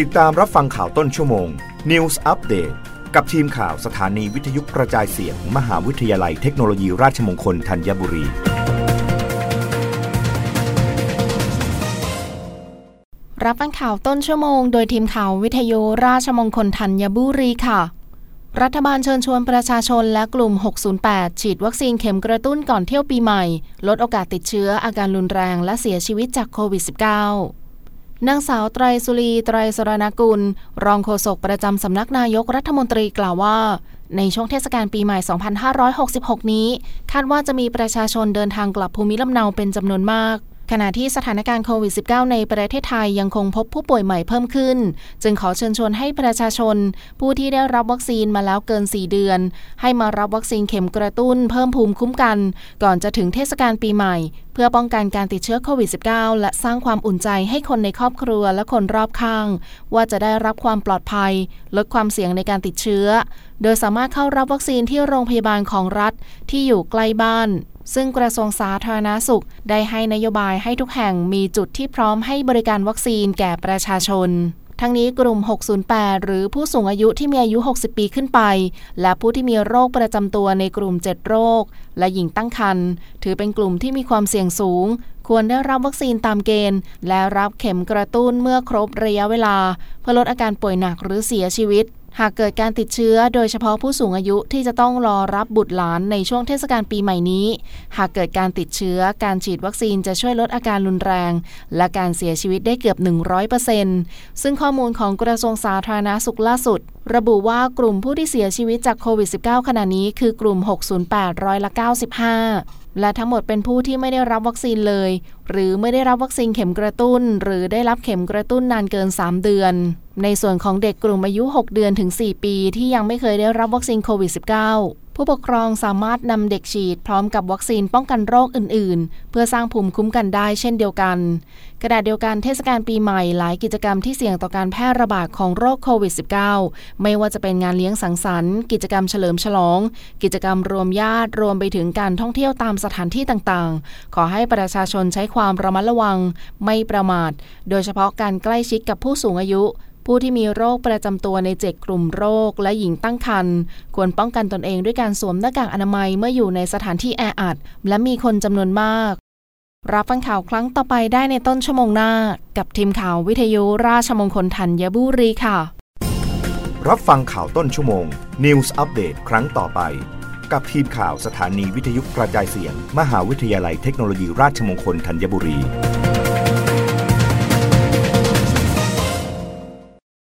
ติดตามรับฟังข่าวต้นชั่วโมง News Update กับทีมข่าวสถานีวิทยุกระจายเสียงมมหาวิทยาลัยเทคโนโลยีราชมงคลธัญบุรี รับฟังข่าวต้นชั่วโมง โดยทีมข่าววิทยุราชมงคลธัญบุรีค่ะ รัฐบาลเชิญชวนประชาชนและกลุ่ม 608 ฉีดวัคซีนเข็มกระตุ้นก่อนเที่ยวปีใหม่ ลดโอกาสติดเชื้ออาการรุนแรงและเสียชีวิตจากโควิด -19 นางสาวไตรสุรีไตรสรณกุล รองโฆษกประจำสำนักนายกรัฐมนตรีกล่าวว่า ในช่วงเทศกาลปีใหม่ 2566 นี้ คาดว่าจะมีประชาชนเดินทางกลับภูมิลำเนาเป็นจำนวนมาก ขณะที่สถานการณ์โควิด -19 ในประเทศไทยยังคงพบผู้ป่วยใหม่เพิ่มขึ้น จึงขอเชิญชวนให้ประชาชน ผู้ที่ได้รับวัคซีนมาแล้วเกิน 4 เดือน ให้มารับวัคซีนเข็มกระตุ้นเพิ่มภูมิคุ้มกัน ก่อนจะถึงเทศกาลปีใหม่ เพื่อป้องกันการติดเชื้อโควิด -19 และสร้างความอุ่นใจให้คนในครอบครัวและคนรอบข้าง ว่าจะได้รับความปลอดภัย ลดความเสี่ยงในการติดเชื้อ โดยสามารถเข้ารับวัคซีนที่โรงพยาบาลของรัฐที่อยู่ใกล้บ้าน ซึ่งกระทรวงสาธารณาสุข ได้ให้นโยบายให้ทุกแห่งมีจุดที่พร้อมให้บริการวัคซีนแก่ประชาชน ทั้งนี้กลุ่ม 608 หรือผู้สูงอายุที่มีอายุ 60 ปีขึ้นไป และผู้ที่มีโรคประจำตัวในกลุ่ม 7 โรค และหญิงตั้งครรภ์ถือเป็นกลุ่มที่มีความเสี่ยงสูงควรได้รับวัคซีนตามเกณฑ์ และรับเข็มกระตุ้นเมื่อครบระยะเวลา เพื่อลดอาการป่วยหนักหรือเสียชีวิต หากเกิดการติดเชื้อโดยเฉพาะผู้สูงอายุที่จะต้องรอรับบุตรหลานในช่วงเทศกาลปีใหม่นี้ หากเกิดการติดเชื้อการฉีดวัคซีนจะช่วยลดอาการรุนแรง และการเสียชีวิตได้เกือบ 100%ซึ่งข้อมูลของกระทรวงสาธารณาสุขล่าสุด ระบุว่ากลุ่มผู้ที่เสียชีวิตจากโควิด -19 ขณะนี้คือกลุ่ม 608 ร้อยละ 95 และทั้งหมดเป็นผู้ที่ไม่ได้รับวัคซีนเลย หรือไม่ได้รับวัคซีนเข็มกระตุ้น หรือได้รับเข็มกระตุ้นนานเกิน 3 เดือน ในส่วนของเด็กกลุ่มอายุ 6 เดือนถึง 4 ปี ที่ยังไม่เคยได้รับวัคซีนโควิด -19 ผู้ปกครองสามารถนำเด็กฉีดพร้อมกับวัคซีนป้องกันโรคอื่น ๆ เพื่อสร้างภูมิคุ้มกันได้เช่นเดียวกันขณะดาษเดียวกันเทศกาลปีใหม่หลายกิจกรรมที่เสี่ยงต่อการแพร่ระบาดของโรคโควิด -19 ไม่ว่าจะเป็นงานเลี้ยงสังสรรค์ กิจกรรมเฉลิมฉลอง กิจกรรมรวมญาติรวมไปถึงการท่องเที่ยวตามสถานที่ต่าง ๆ ขอให้ประชาชนใช้ความระมัดระวัง ไม่ประมาท โดยเฉพาะการใกล้ชิดกับผู้สูงอายุ ผู้ที่มีโรคประจำตัวในเจ็ดกลุ่มโรคและหญิงตั้งครรภ์ควรป้องกันตนเองด้วยการสวมหน้ากากอนามัยเมื่ออยู่ในสถานที่แออัด และมีคนจำนวนมาก รับฟังข่าวครั้งต่อไปได้ในต้นชั่วโมงหน้า กับทีมข่าววิทยุราชมงคลธัญบุรีค่ะ รับฟังข่าวต้นชั่วโมง News Update ครั้งต่อไป กับทีมข่าวสถานีวิทยุกระจายเสียง มหาวิทยาลัยเทคโนโลยีราชมงคลธัญบุรี